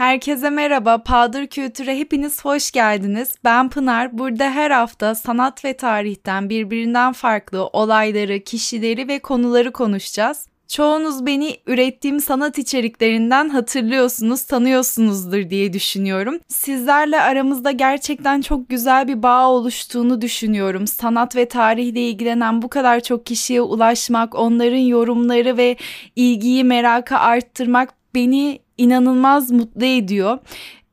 Herkese merhaba, Padır Kültür'e hepiniz hoş geldiniz. Ben Pınar. Burada her hafta sanat ve tarihten birbirinden farklı olayları, kişileri ve konuları konuşacağız. Çoğunuz beni ürettiğim sanat içeriklerinden hatırlıyorsunuz, tanıyorsunuzdur diye düşünüyorum. Sizlerle aramızda gerçekten çok güzel bir bağ oluştuğunu düşünüyorum. Sanat ve tarihle ilgilenen bu kadar çok kişiye ulaşmak, onların yorumları ve ilgiyi, merakı arttırmak beni inanılmaz mutlu ediyor.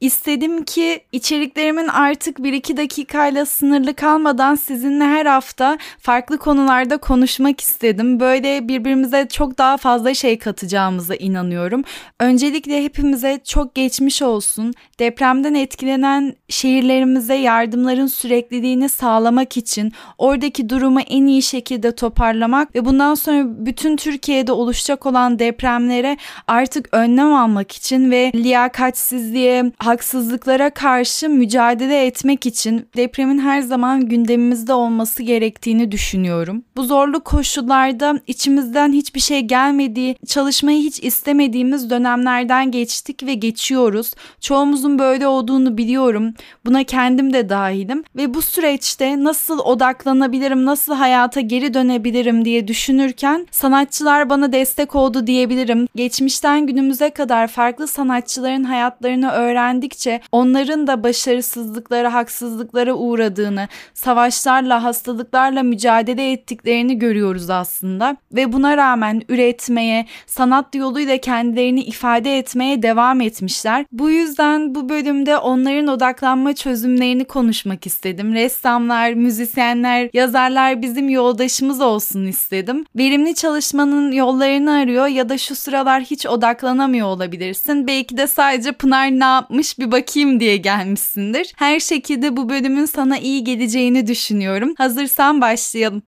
İstedim ki içeriklerimin artık 1-2 dakikayla sınırlı kalmadan sizinle her hafta farklı konularda konuşmak istedim. Böyle birbirimize çok daha fazla şey katacağımıza inanıyorum. Öncelikle hepimize çok geçmiş olsun. Depremden etkilenen şehirlerimize yardımların sürekliliğini sağlamak için oradaki durumu en iyi şekilde toparlamak ve bundan sonra bütün Türkiye'de oluşacak olan depremlere artık önlem almak için ve liyakatsizliğe haksızlıklara karşı mücadele etmek için depremin her zaman gündemimizde olması gerektiğini düşünüyorum. Bu zorlu koşullarda içimizden hiçbir şey gelmediği, çalışmayı hiç istemediğimiz dönemlerden geçtik ve geçiyoruz. Çoğumuzun böyle olduğunu biliyorum. Buna kendim de dahilim ve bu süreçte nasıl odaklanabilirim, nasıl hayata geri dönebilirim diye düşünürken sanatçılar bana destek oldu diyebilirim. Geçmişten günümüze kadar farklı sanatçıların hayatlarını öğrendim öğrendikçe onların da başarısızlıklara, haksızlıklara uğradığını, savaşlarla, hastalıklarla mücadele ettiklerini görüyoruz aslında ve buna rağmen üretmeye, sanat yoluyla kendilerini ifade etmeye devam etmişler. Bu yüzden bu bölümde onların odaklanma çözümlerini konuşmak istedim. Ressamlar, müzisyenler, yazarlar bizim yoldaşımız olsun istedim. Verimli çalışmanın yollarını arıyor ya da şu sıralar hiç odaklanamıyor olabilirsin. Belki de sadece Pınar ne yapmış gelmiş bir bakayım diye gelmişsindir. Her şekilde bu bölümün sana iyi geleceğini düşünüyorum. Hazırsan başlayalım.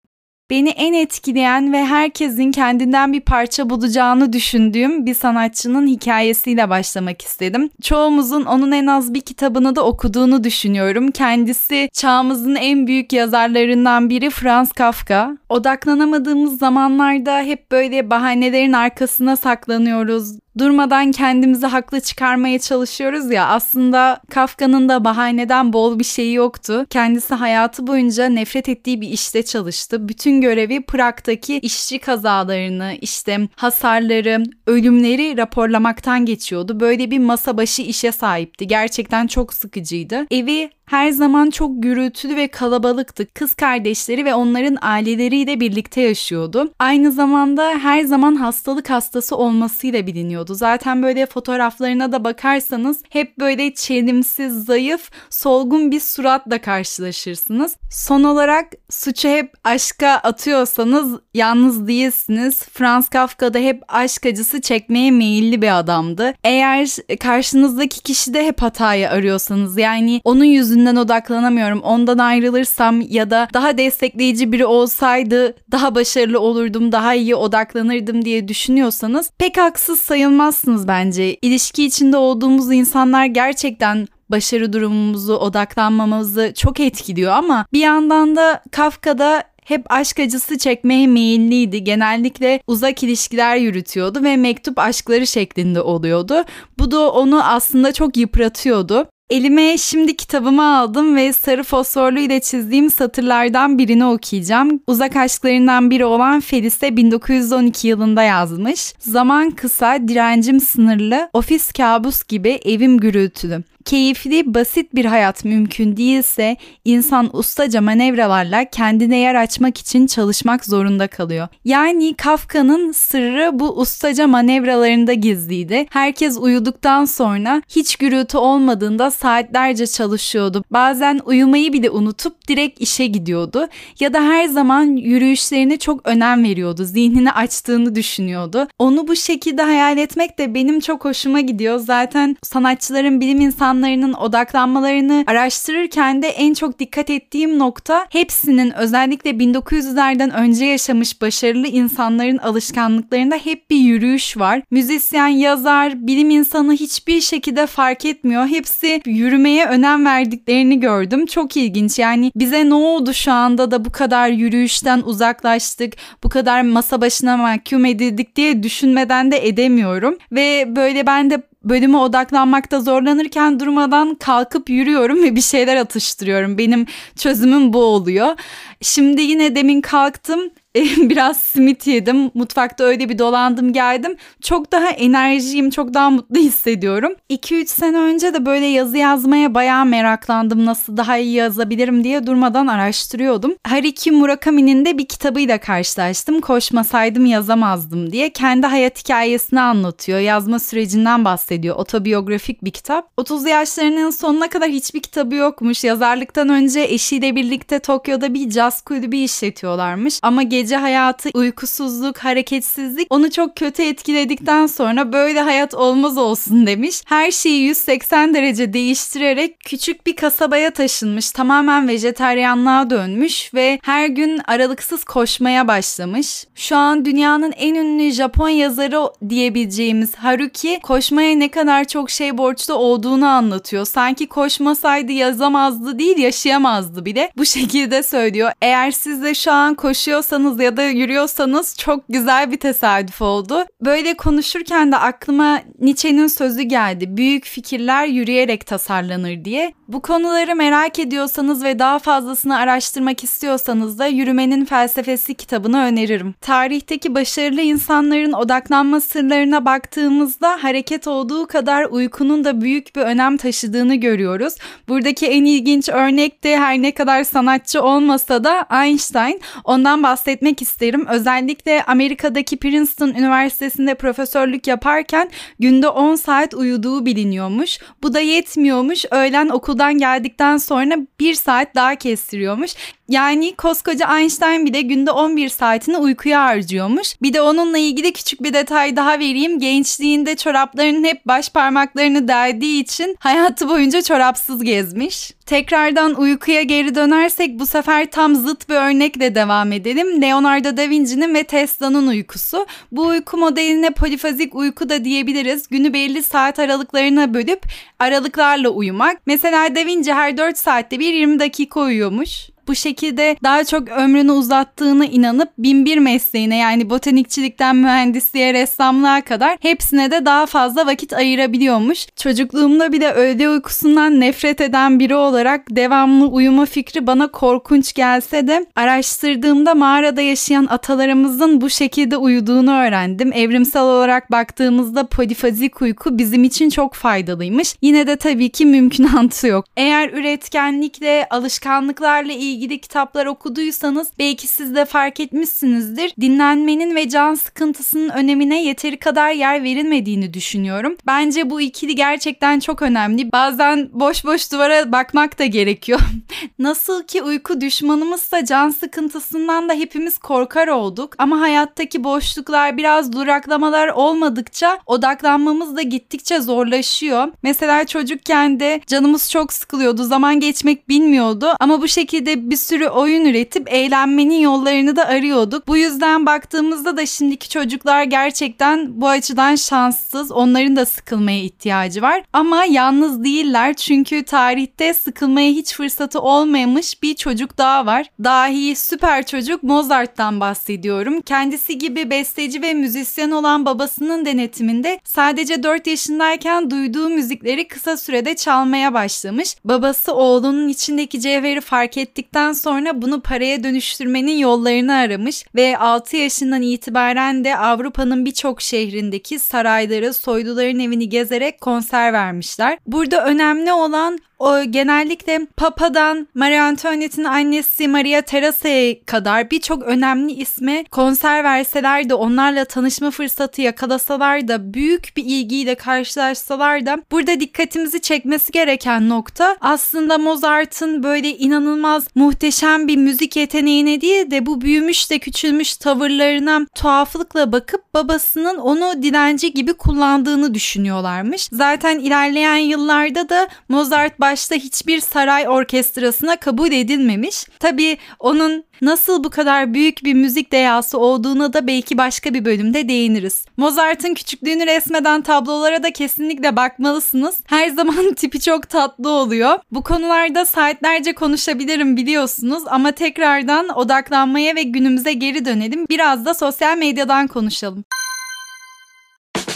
Beni en etkileyen ve herkesin kendinden bir parça bulacağını düşündüğüm bir sanatçının hikayesiyle başlamak istedim. Çoğumuzun onun en az bir kitabını da okuduğunu düşünüyorum. Kendisi çağımızın en büyük yazarlarından biri Franz Kafka. Odaklanamadığımız zamanlarda hep böyle bahanelerin arkasına saklanıyoruz durmadan kendimizi haklı çıkarmaya çalışıyoruz ya aslında Kafka'nın da bahaneden bol bir şeyi yoktu. Kendisi hayatı boyunca nefret ettiği bir işte çalıştı. Bütün görevi Prag'daki işçi kazalarını, işte hasarları, ölümleri raporlamaktan geçiyordu. Böyle bir masa başı işe sahipti. Gerçekten çok sıkıcıydı. Evi her zaman çok gürültülü ve kalabalıktı. Kız kardeşleri ve onların aileleriyle birlikte yaşıyordu. Aynı zamanda her zaman hastalık hastası olmasıyla biliniyordu. Zaten böyle fotoğraflarına da bakarsanız hep böyle çelimsiz, zayıf, solgun bir suratla karşılaşırsınız. Son olarak suçu hep aşka atıyorsanız yalnız değilsiniz. Franz Kafka da hep aşk acısı çekmeye meyilli bir adamdı. Eğer karşınızdaki kişi de hep hatayı arıyorsanız yani onun yüzünden yüzünden odaklanamıyorum. Ondan ayrılırsam ya da daha destekleyici biri olsaydı daha başarılı olurdum, daha iyi odaklanırdım diye düşünüyorsanız pek haksız sayılmazsınız bence. İlişki içinde olduğumuz insanlar gerçekten başarı durumumuzu, odaklanmamızı çok etkiliyor ama bir yandan da Kafka'da hep aşk acısı çekmeye meyilliydi. Genellikle uzak ilişkiler yürütüyordu ve mektup aşkları şeklinde oluyordu. Bu da onu aslında çok yıpratıyordu. Elime şimdi kitabımı aldım ve sarı fosforlu ile çizdiğim satırlardan birini okuyacağım. Uzak aşklarından biri olan Felice 1912 yılında yazmış. Zaman kısa, direncim sınırlı, ofis kabus gibi evim gürültülü keyifli, basit bir hayat mümkün değilse insan ustaca manevralarla kendine yer açmak için çalışmak zorunda kalıyor. Yani Kafka'nın sırrı bu ustaca manevralarında gizliydi. Herkes uyuduktan sonra hiç gürültü olmadığında saatlerce çalışıyordu. Bazen uyumayı bile unutup direkt işe gidiyordu. Ya da her zaman yürüyüşlerine çok önem veriyordu. Zihnini açtığını düşünüyordu. Onu bu şekilde hayal etmek de benim çok hoşuma gidiyor. Zaten sanatçıların bilim insanları insanların odaklanmalarını araştırırken de en çok dikkat ettiğim nokta hepsinin özellikle 1900'lerden önce yaşamış başarılı insanların alışkanlıklarında hep bir yürüyüş var. Müzisyen, yazar, bilim insanı hiçbir şekilde fark etmiyor. Hepsi yürümeye önem verdiklerini gördüm. Çok ilginç. Yani bize ne oldu şu anda da bu kadar yürüyüşten uzaklaştık, bu kadar masa başına mahkum edildik diye düşünmeden de edemiyorum. Ve böyle ben de bölüme odaklanmakta zorlanırken durmadan kalkıp yürüyorum ve bir şeyler atıştırıyorum. Benim çözümüm bu oluyor. Şimdi yine demin kalktım biraz simit yedim. Mutfakta öyle bir dolandım geldim. Çok daha enerjiyim, çok daha mutlu hissediyorum. 2-3 sene önce de böyle yazı yazmaya bayağı meraklandım. Nasıl daha iyi yazabilirim diye durmadan araştırıyordum. Haruki Murakami'nin de bir kitabıyla karşılaştım. Koşmasaydım yazamazdım diye. Kendi hayat hikayesini anlatıyor. Yazma sürecinden bahsediyor. Otobiyografik bir kitap. 30 yaşlarının sonuna kadar hiçbir kitabı yokmuş. Yazarlıktan önce eşiyle birlikte Tokyo'da bir caz kulübü işletiyorlarmış. Ama gece hayatı, uykusuzluk, hareketsizlik onu çok kötü etkiledikten sonra böyle hayat olmaz olsun demiş. Her şeyi 180 derece değiştirerek küçük bir kasabaya taşınmış. Tamamen vejeteryanlığa dönmüş ve her gün aralıksız koşmaya başlamış. Şu an dünyanın en ünlü Japon yazarı diyebileceğimiz Haruki koşmaya ne kadar çok şey borçlu olduğunu anlatıyor. Sanki koşmasaydı yazamazdı değil yaşayamazdı bile. Bu şekilde söylüyor. Eğer siz de şu an koşuyorsanız ya da yürüyorsanız çok güzel bir tesadüf oldu. Böyle konuşurken de aklıma Nietzsche'nin sözü geldi. Büyük fikirler yürüyerek tasarlanır diye. Bu konuları merak ediyorsanız ve daha fazlasını araştırmak istiyorsanız da Yürümenin Felsefesi kitabını öneririm. Tarihteki başarılı insanların odaklanma sırlarına baktığımızda hareket olduğu kadar uykunun da büyük bir önem taşıdığını görüyoruz. Buradaki en ilginç örnek de her ne kadar sanatçı olmasa da Einstein. Ondan bahsetmek isterim. Özellikle Amerika'daki Princeton Üniversitesi'nde profesörlük yaparken günde 10 saat uyuduğu biliniyormuş. Bu da yetmiyormuş. Öğlen okul okuldan geldikten sonra bir saat daha kestiriyormuş. Yani koskoca Einstein bile günde 11 saatini uykuya harcıyormuş. Bir de onunla ilgili küçük bir detay daha vereyim. Gençliğinde çoraplarının hep baş parmaklarını deldiği için hayatı boyunca çorapsız gezmiş. Tekrardan uykuya geri dönersek bu sefer tam zıt bir örnekle devam edelim. Leonardo da Vinci'nin ve Tesla'nın uykusu. Bu uyku modeline polifazik uyku da diyebiliriz. Günü belli saat aralıklarına bölüp aralıklarla uyumak. Mesela Da Vinci her 4 saatte bir 20 dakika uyuyormuş bu şekilde daha çok ömrünü uzattığını inanıp binbir mesleğine yani botanikçilikten mühendisliğe ressamlığa kadar hepsine de daha fazla vakit ayırabiliyormuş. Çocukluğumda bile öğle uykusundan nefret eden biri olarak devamlı uyuma fikri bana korkunç gelse de araştırdığımda mağarada yaşayan atalarımızın bu şekilde uyuduğunu öğrendim. Evrimsel olarak baktığımızda polifazik uyku bizim için çok faydalıymış. Yine de tabii ki mümkünatı yok. Eğer üretkenlikle, alışkanlıklarla ilgili ilgili kitaplar okuduysanız belki siz de fark etmişsinizdir. Dinlenmenin ve can sıkıntısının önemine yeteri kadar yer verilmediğini düşünüyorum. Bence bu ikili gerçekten çok önemli. Bazen boş boş duvara bakmak da gerekiyor. Nasıl ki uyku düşmanımızsa can sıkıntısından da hepimiz korkar olduk. Ama hayattaki boşluklar biraz duraklamalar olmadıkça odaklanmamız da gittikçe zorlaşıyor. Mesela çocukken de canımız çok sıkılıyordu. Zaman geçmek bilmiyordu. Ama bu şekilde bir sürü oyun üretip eğlenmenin yollarını da arıyorduk. Bu yüzden baktığımızda da şimdiki çocuklar gerçekten bu açıdan şanssız. Onların da sıkılmaya ihtiyacı var. Ama yalnız değiller çünkü tarihte sıkılmaya hiç fırsatı olmamış bir çocuk daha var. Dahi süper çocuk Mozart'tan bahsediyorum. Kendisi gibi besteci ve müzisyen olan babasının denetiminde sadece 4 yaşındayken duyduğu müzikleri kısa sürede çalmaya başlamış. Babası oğlunun içindeki cevheri fark ettikten öğrendikten sonra bunu paraya dönüştürmenin yollarını aramış ve 6 yaşından itibaren de Avrupa'nın birçok şehrindeki sarayları, soyluların evini gezerek konser vermişler. Burada önemli olan O genellikle Papa'dan Marie Antoinette'in annesi Maria Teresa'ya kadar birçok önemli isme konser verseler de onlarla tanışma fırsatı yakalasalar da büyük bir ilgiyle karşılaşsalar da burada dikkatimizi çekmesi gereken nokta aslında Mozart'ın böyle inanılmaz muhteşem bir müzik yeteneğine değil de bu büyümüş de küçülmüş tavırlarına tuhaflıkla bakıp babasının onu dilenci gibi kullandığını düşünüyorlarmış. Zaten ilerleyen yıllarda da Mozart başta hiçbir saray orkestrasına kabul edilmemiş. Tabii onun nasıl bu kadar büyük bir müzik deyası olduğuna da belki başka bir bölümde değiniriz. Mozart'ın küçüklüğünü resmeden tablolara da kesinlikle bakmalısınız. Her zaman tipi çok tatlı oluyor. Bu konularda saatlerce konuşabilirim biliyorsunuz ama tekrardan odaklanmaya ve günümüze geri dönelim. Biraz da sosyal medyadan konuşalım.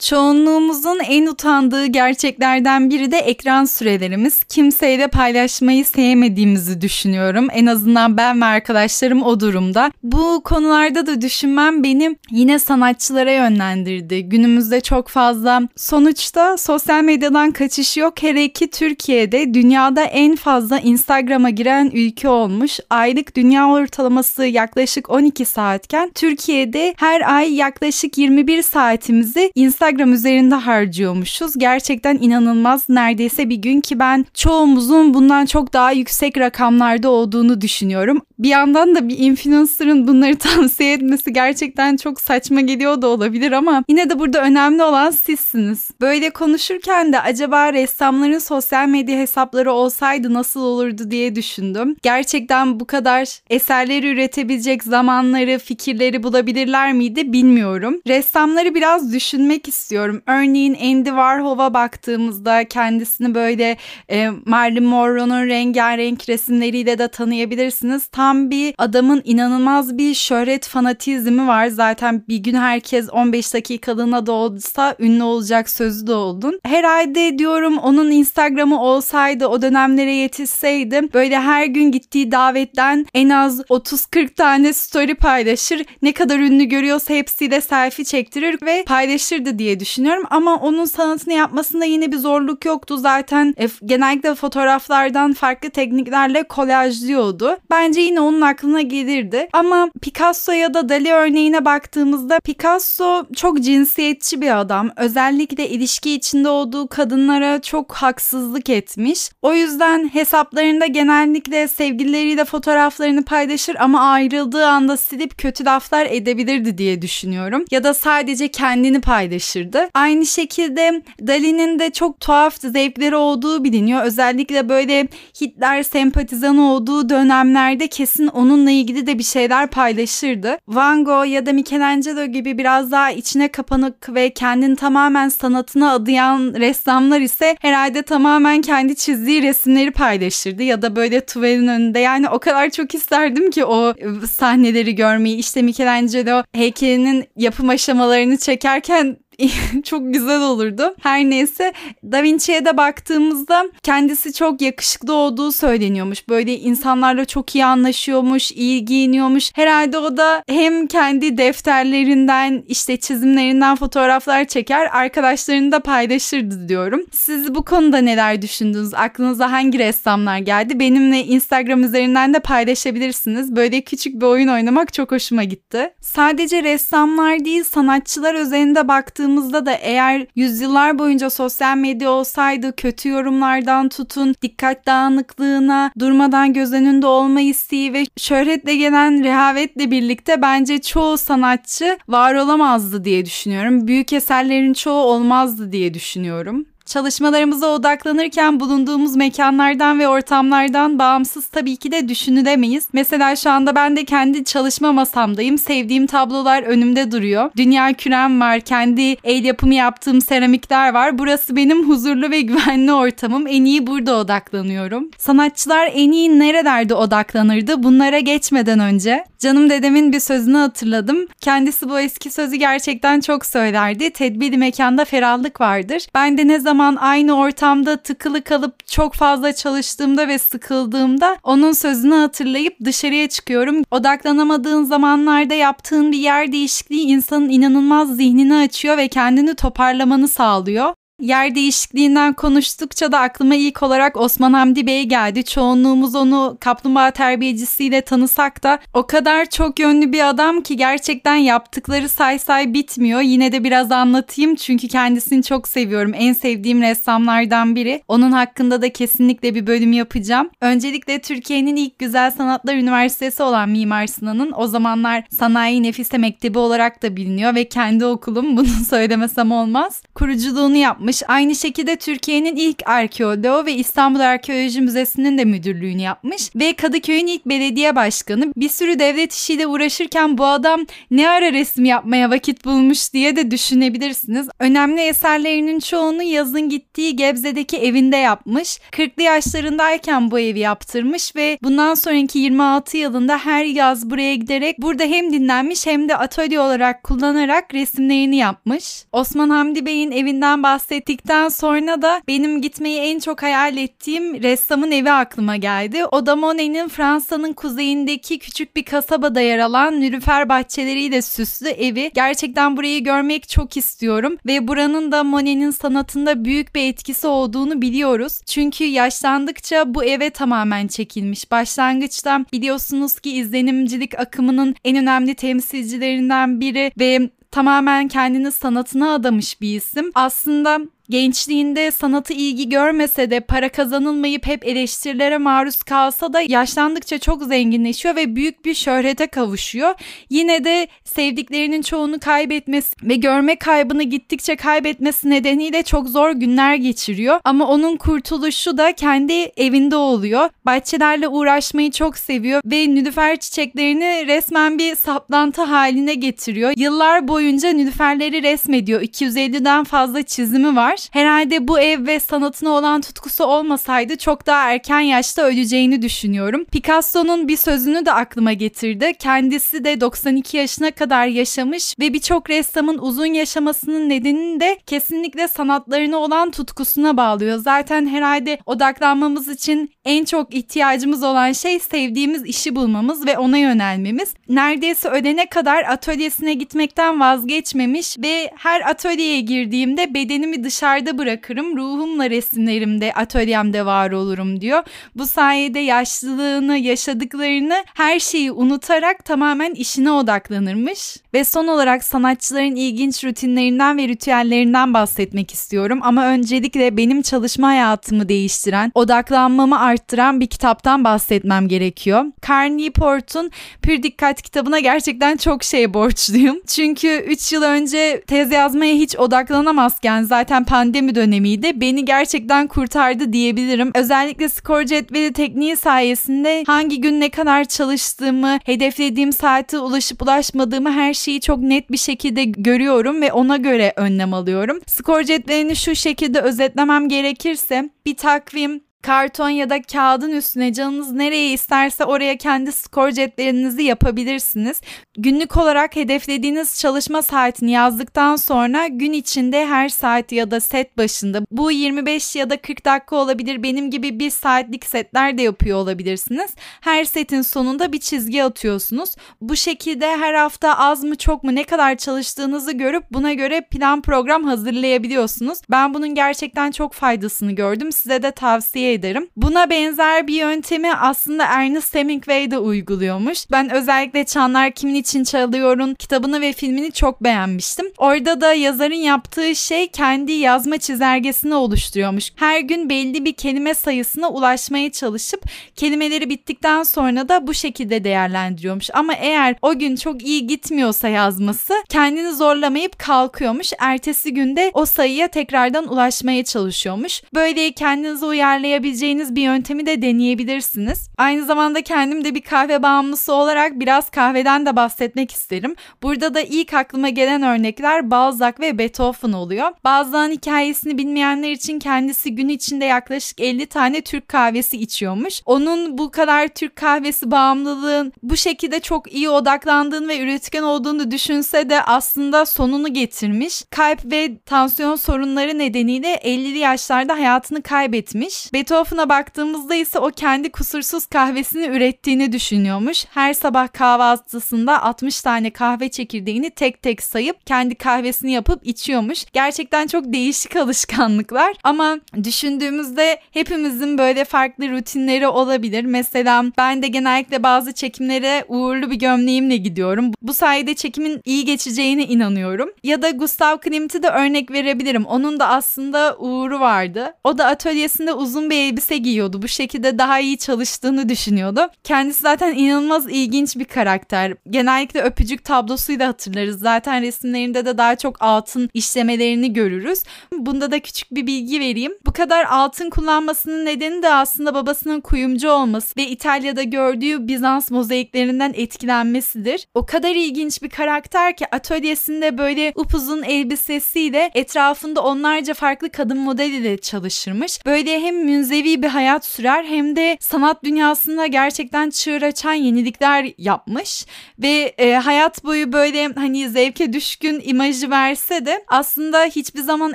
Çoğunluğumuzun en utandığı gerçeklerden biri de ekran sürelerimiz. Kimseyle paylaşmayı sevmediğimizi düşünüyorum. En azından ben ve arkadaşlarım o durumda. Bu konularda da düşünmem beni yine sanatçılara yönlendirdi. Günümüzde çok fazla sonuçta sosyal medyadan kaçış yok. Hele ki Türkiye'de dünyada en fazla Instagram'a giren ülke olmuş. Aylık dünya ortalaması yaklaşık 12 saatken Türkiye'de her ay yaklaşık 21 saatimizi Instagram Instagram üzerinde harcıyormuşuz. Gerçekten inanılmaz. Neredeyse bir gün ki ben çoğumuzun bundan çok daha yüksek rakamlarda olduğunu düşünüyorum. Bir yandan da bir influencer'ın bunları tavsiye etmesi gerçekten çok saçma geliyor da olabilir ama yine de burada önemli olan sizsiniz. Böyle konuşurken de acaba ressamların sosyal medya hesapları olsaydı nasıl olurdu diye düşündüm. Gerçekten bu kadar eserleri üretebilecek zamanları, fikirleri bulabilirler miydi bilmiyorum. Ressamları biraz düşünmek istiyorum. Örneğin Andy Warhol'a baktığımızda kendisini böyle e, Marilyn Monroe'nun rengarenk resimleriyle de tanıyabilirsiniz. Tam bir adamın inanılmaz bir şöhret fanatizmi var. Zaten bir gün herkes 15 dakikalığına da olsa ünlü olacak sözü de oldun. Herhalde diyorum onun Instagram'ı olsaydı o dönemlere yetişseydi böyle her gün gittiği davetten en az 30-40 tane story paylaşır. Ne kadar ünlü görüyorsa hepsiyle selfie çektirir ve paylaşırdı diye düşünüyorum ama onun sanatını yapmasında yine bir zorluk yoktu. Zaten e, genellikle fotoğraflardan farklı tekniklerle kolajlıyordu. Bence yine onun aklına gelirdi. Ama Picasso ya da Dali örneğine baktığımızda Picasso çok cinsiyetçi bir adam. Özellikle ilişki içinde olduğu kadınlara çok haksızlık etmiş. O yüzden hesaplarında genellikle sevgilileriyle fotoğraflarını paylaşır ama ayrıldığı anda silip kötü laflar edebilirdi diye düşünüyorum. Ya da sadece kendini paylaşır paylaşırdı. Aynı şekilde Dali'nin de çok tuhaf zevkleri olduğu biliniyor. Özellikle böyle Hitler sempatizanı olduğu dönemlerde kesin onunla ilgili de bir şeyler paylaşırdı. Van Gogh ya da Michelangelo gibi biraz daha içine kapanık ve kendini tamamen sanatına adayan ressamlar ise herhalde tamamen kendi çizdiği resimleri paylaşırdı ya da böyle tuvalin önünde yani o kadar çok isterdim ki o sahneleri görmeyi. İşte Michelangelo heykelinin yapım aşamalarını çekerken çok güzel olurdu. Her neyse Da Vinci'ye de baktığımızda kendisi çok yakışıklı olduğu söyleniyormuş. Böyle insanlarla çok iyi anlaşıyormuş, iyi giyiniyormuş. Herhalde o da hem kendi defterlerinden işte çizimlerinden fotoğraflar çeker arkadaşlarını da paylaşırdı diyorum. Siz bu konuda neler düşündünüz? Aklınıza hangi ressamlar geldi? Benimle Instagram üzerinden de paylaşabilirsiniz. Böyle küçük bir oyun oynamak çok hoşuma gitti. Sadece ressamlar değil sanatçılar üzerinde baktığım baktığımızda da eğer yüzyıllar boyunca sosyal medya olsaydı kötü yorumlardan tutun dikkat dağınıklığına durmadan göz önünde olma isteği ve şöhretle gelen rehavetle birlikte bence çoğu sanatçı var olamazdı diye düşünüyorum. Büyük eserlerin çoğu olmazdı diye düşünüyorum. Çalışmalarımıza odaklanırken bulunduğumuz mekanlardan ve ortamlardan bağımsız tabii ki de düşünülemeyiz. Mesela şu anda ben de kendi çalışma masamdayım. Sevdiğim tablolar önümde duruyor. Dünya kürem var. Kendi el yapımı yaptığım seramikler var. Burası benim huzurlu ve güvenli ortamım. En iyi burada odaklanıyorum. Sanatçılar en iyi nerelerde odaklanırdı? Bunlara geçmeden önce Canım dedemin bir sözünü hatırladım. Kendisi bu eski sözü gerçekten çok söylerdi. Tedbiri mekanda ferahlık vardır. Ben de ne zaman aynı ortamda tıkılı kalıp çok fazla çalıştığımda ve sıkıldığımda onun sözünü hatırlayıp dışarıya çıkıyorum. Odaklanamadığın zamanlarda yaptığın bir yer değişikliği insanın inanılmaz zihnini açıyor ve kendini toparlamanı sağlıyor. Yer değişikliğinden konuştukça da aklıma ilk olarak Osman Hamdi Bey geldi. Çoğunluğumuz onu kaplumbağa terbiyecisiyle tanısak da o kadar çok yönlü bir adam ki gerçekten yaptıkları say say bitmiyor. Yine de biraz anlatayım çünkü kendisini çok seviyorum. En sevdiğim ressamlardan biri. Onun hakkında da kesinlikle bir bölüm yapacağım. Öncelikle Türkiye'nin ilk güzel sanatlar üniversitesi olan Mimar Sinan'ın o zamanlar Sanayi Nefise Mektebi olarak da biliniyor ve kendi okulum bunu söylemesem olmaz. Kuruculuğunu yapmış yapmış. Aynı şekilde Türkiye'nin ilk arkeoloğu ve İstanbul Arkeoloji Müzesi'nin de müdürlüğünü yapmış. Ve Kadıköy'ün ilk belediye başkanı. Bir sürü devlet işiyle uğraşırken bu adam ne ara resim yapmaya vakit bulmuş diye de düşünebilirsiniz. Önemli eserlerinin çoğunu yazın gittiği Gebze'deki evinde yapmış. 40'lı yaşlarındayken bu evi yaptırmış ve bundan sonraki 26 yılında her yaz buraya giderek burada hem dinlenmiş hem de atölye olarak kullanarak resimlerini yapmış. Osman Hamdi Bey'in evinden bahsettiğim ettikten sonra da benim gitmeyi en çok hayal ettiğim ressamın evi aklıma geldi. O da Monet'in Fransa'nın kuzeyindeki küçük bir kasabada yer alan nülüfer bahçeleriyle süslü evi. Gerçekten burayı görmek çok istiyorum ve buranın da Monet'in sanatında büyük bir etkisi olduğunu biliyoruz. Çünkü yaşlandıkça bu eve tamamen çekilmiş. Başlangıçta biliyorsunuz ki izlenimcilik akımının en önemli temsilcilerinden biri ve tamamen kendini sanatına adamış bir isim. Aslında gençliğinde sanatı ilgi görmese de para kazanılmayıp hep eleştirilere maruz kalsa da yaşlandıkça çok zenginleşiyor ve büyük bir şöhrete kavuşuyor. Yine de sevdiklerinin çoğunu kaybetmesi ve görme kaybını gittikçe kaybetmesi nedeniyle çok zor günler geçiriyor. Ama onun kurtuluşu da kendi evinde oluyor. Bahçelerle uğraşmayı çok seviyor ve nüfer çiçeklerini resmen bir saplantı haline getiriyor. Yıllar boyunca nüferleri resmediyor. 250'den fazla çizimi var Herhalde bu ev ve sanatına olan tutkusu olmasaydı çok daha erken yaşta öleceğini düşünüyorum. Picasso'nun bir sözünü de aklıma getirdi. Kendisi de 92 yaşına kadar yaşamış ve birçok ressamın uzun yaşamasının nedenini de kesinlikle sanatlarına olan tutkusuna bağlıyor. Zaten herhalde odaklanmamız için en çok ihtiyacımız olan şey sevdiğimiz işi bulmamız ve ona yönelmemiz. Neredeyse ödene kadar atölyesine gitmekten vazgeçmemiş ve her atölyeye girdiğimde bedenimi dışarı dışarıda bırakırım, ruhumla resimlerimde, atölyemde var olurum diyor. Bu sayede yaşlılığını, yaşadıklarını, her şeyi unutarak tamamen işine odaklanırmış. Ve son olarak sanatçıların ilginç rutinlerinden ve ritüellerinden bahsetmek istiyorum. Ama öncelikle benim çalışma hayatımı değiştiren, odaklanmamı arttıran bir kitaptan bahsetmem gerekiyor. Carl Newport'un Pür Dikkat kitabına gerçekten çok şey borçluyum. Çünkü 3 yıl önce tez yazmaya hiç odaklanamazken zaten pandemi dönemiydi. Beni gerçekten kurtardı diyebilirim. Özellikle skor cetveli tekniği sayesinde hangi gün ne kadar çalıştığımı, hedeflediğim saate ulaşıp ulaşmadığımı her şeyi çok net bir şekilde görüyorum ve ona göre önlem alıyorum. Skor cetvelini şu şekilde özetlemem gerekirse bir takvim, karton ya da kağıdın üstüne canınız nereye isterse oraya kendi skor cetlerinizi yapabilirsiniz. Günlük olarak hedeflediğiniz çalışma saatini yazdıktan sonra gün içinde her saat ya da set başında bu 25 ya da 40 dakika olabilir. Benim gibi bir saatlik setler de yapıyor olabilirsiniz. Her setin sonunda bir çizgi atıyorsunuz. Bu şekilde her hafta az mı çok mu ne kadar çalıştığınızı görüp buna göre plan program hazırlayabiliyorsunuz. Ben bunun gerçekten çok faydasını gördüm. Size de tavsiye ederim. Buna benzer bir yöntemi aslında Ernest Hemingway de uyguluyormuş. Ben özellikle Çanlar Kimin için Çalıyor'un kitabını ve filmini çok beğenmiştim. Orada da yazarın yaptığı şey kendi yazma çizelgesini oluşturuyormuş. Her gün belli bir kelime sayısına ulaşmaya çalışıp kelimeleri bittikten sonra da bu şekilde değerlendiriyormuş. Ama eğer o gün çok iyi gitmiyorsa yazması kendini zorlamayıp kalkıyormuş. Ertesi günde o sayıya tekrardan ulaşmaya çalışıyormuş. Böyle kendinizi uyarlayabilirsiniz ayırabileceğiniz bir yöntemi de deneyebilirsiniz. Aynı zamanda kendim de bir kahve bağımlısı olarak biraz kahveden de bahsetmek isterim. Burada da ilk aklıma gelen örnekler Balzac ve Beethoven oluyor. Balzac'ın hikayesini bilmeyenler için kendisi gün içinde yaklaşık 50 tane Türk kahvesi içiyormuş. Onun bu kadar Türk kahvesi bağımlılığın bu şekilde çok iyi odaklandığını ve üretken olduğunu düşünse de aslında sonunu getirmiş. Kalp ve tansiyon sorunları nedeniyle 50'li yaşlarda hayatını kaybetmiş. Beethoven'a baktığımızda ise o kendi kusursuz kahvesini ürettiğini düşünüyormuş. Her sabah kahvaltısında 60 tane kahve çekirdeğini tek tek sayıp kendi kahvesini yapıp içiyormuş. Gerçekten çok değişik alışkanlıklar ama düşündüğümüzde hepimizin böyle farklı rutinleri olabilir. Mesela ben de genellikle bazı çekimlere uğurlu bir gömleğimle gidiyorum. Bu sayede çekimin iyi geçeceğine inanıyorum. Ya da Gustav Klimt'i de örnek verebilirim. Onun da aslında uğuru vardı. O da atölyesinde uzun bir elbise giyiyordu. Bu şekilde daha iyi çalıştığını düşünüyordu. Kendisi zaten inanılmaz ilginç bir karakter. Genellikle öpücük tablosuyla hatırlarız. Zaten resimlerinde de daha çok altın işlemelerini görürüz. Bunda da küçük bir bilgi vereyim. Bu kadar altın kullanmasının nedeni de aslında babasının kuyumcu olması ve İtalya'da gördüğü Bizans mozaiklerinden etkilenmesidir. O kadar ilginç bir karakter ki atölyesinde böyle upuzun elbisesiyle etrafında onlarca farklı kadın modeliyle çalışırmış. Böyle hem münzevi bir hayat sürer hem de sanat dünyasında gerçekten çığır açan yenilikler yapmış ve e, hayat boyu böyle hani zevke düşkün imajı verse de aslında hiçbir zaman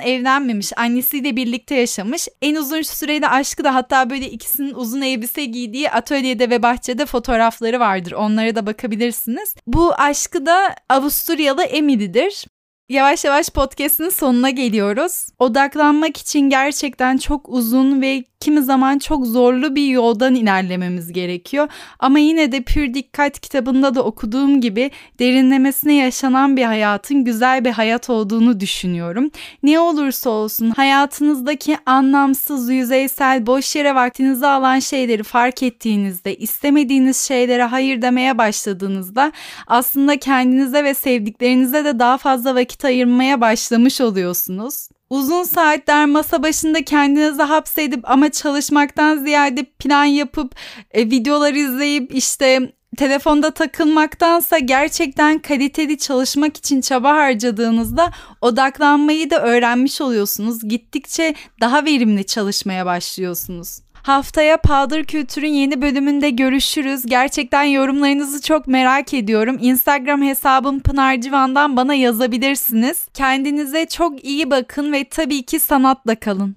evlenmemiş. Annesiyle birlikte yaşamış. En uzun süreli aşkı da hatta böyle ikisinin uzun elbise giydiği atölyede ve bahçede fotoğrafları vardır. Onlara da bakabilirsiniz. Bu aşkı da Avusturyalı Emily'dir. Yavaş yavaş podcast'in sonuna geliyoruz. Odaklanmak için gerçekten çok uzun ve kimi zaman çok zorlu bir yoldan ilerlememiz gerekiyor. Ama yine de Pür Dikkat kitabında da okuduğum gibi derinlemesine yaşanan bir hayatın güzel bir hayat olduğunu düşünüyorum. Ne olursa olsun hayatınızdaki anlamsız, yüzeysel, boş yere vaktinizi alan şeyleri fark ettiğinizde, istemediğiniz şeylere hayır demeye başladığınızda aslında kendinize ve sevdiklerinize de daha fazla vakit ayırmaya başlamış oluyorsunuz. Uzun saatler masa başında kendinizi hapsedip ama çalışmaktan ziyade plan yapıp e, videolar izleyip işte telefonda takılmaktansa gerçekten kaliteli çalışmak için çaba harcadığınızda odaklanmayı da öğrenmiş oluyorsunuz. Gittikçe daha verimli çalışmaya başlıyorsunuz. Haftaya Paldır Kültür'ün yeni bölümünde görüşürüz. Gerçekten yorumlarınızı çok merak ediyorum. Instagram hesabım Pınar Civan'dan bana yazabilirsiniz. Kendinize çok iyi bakın ve tabii ki sanatla kalın.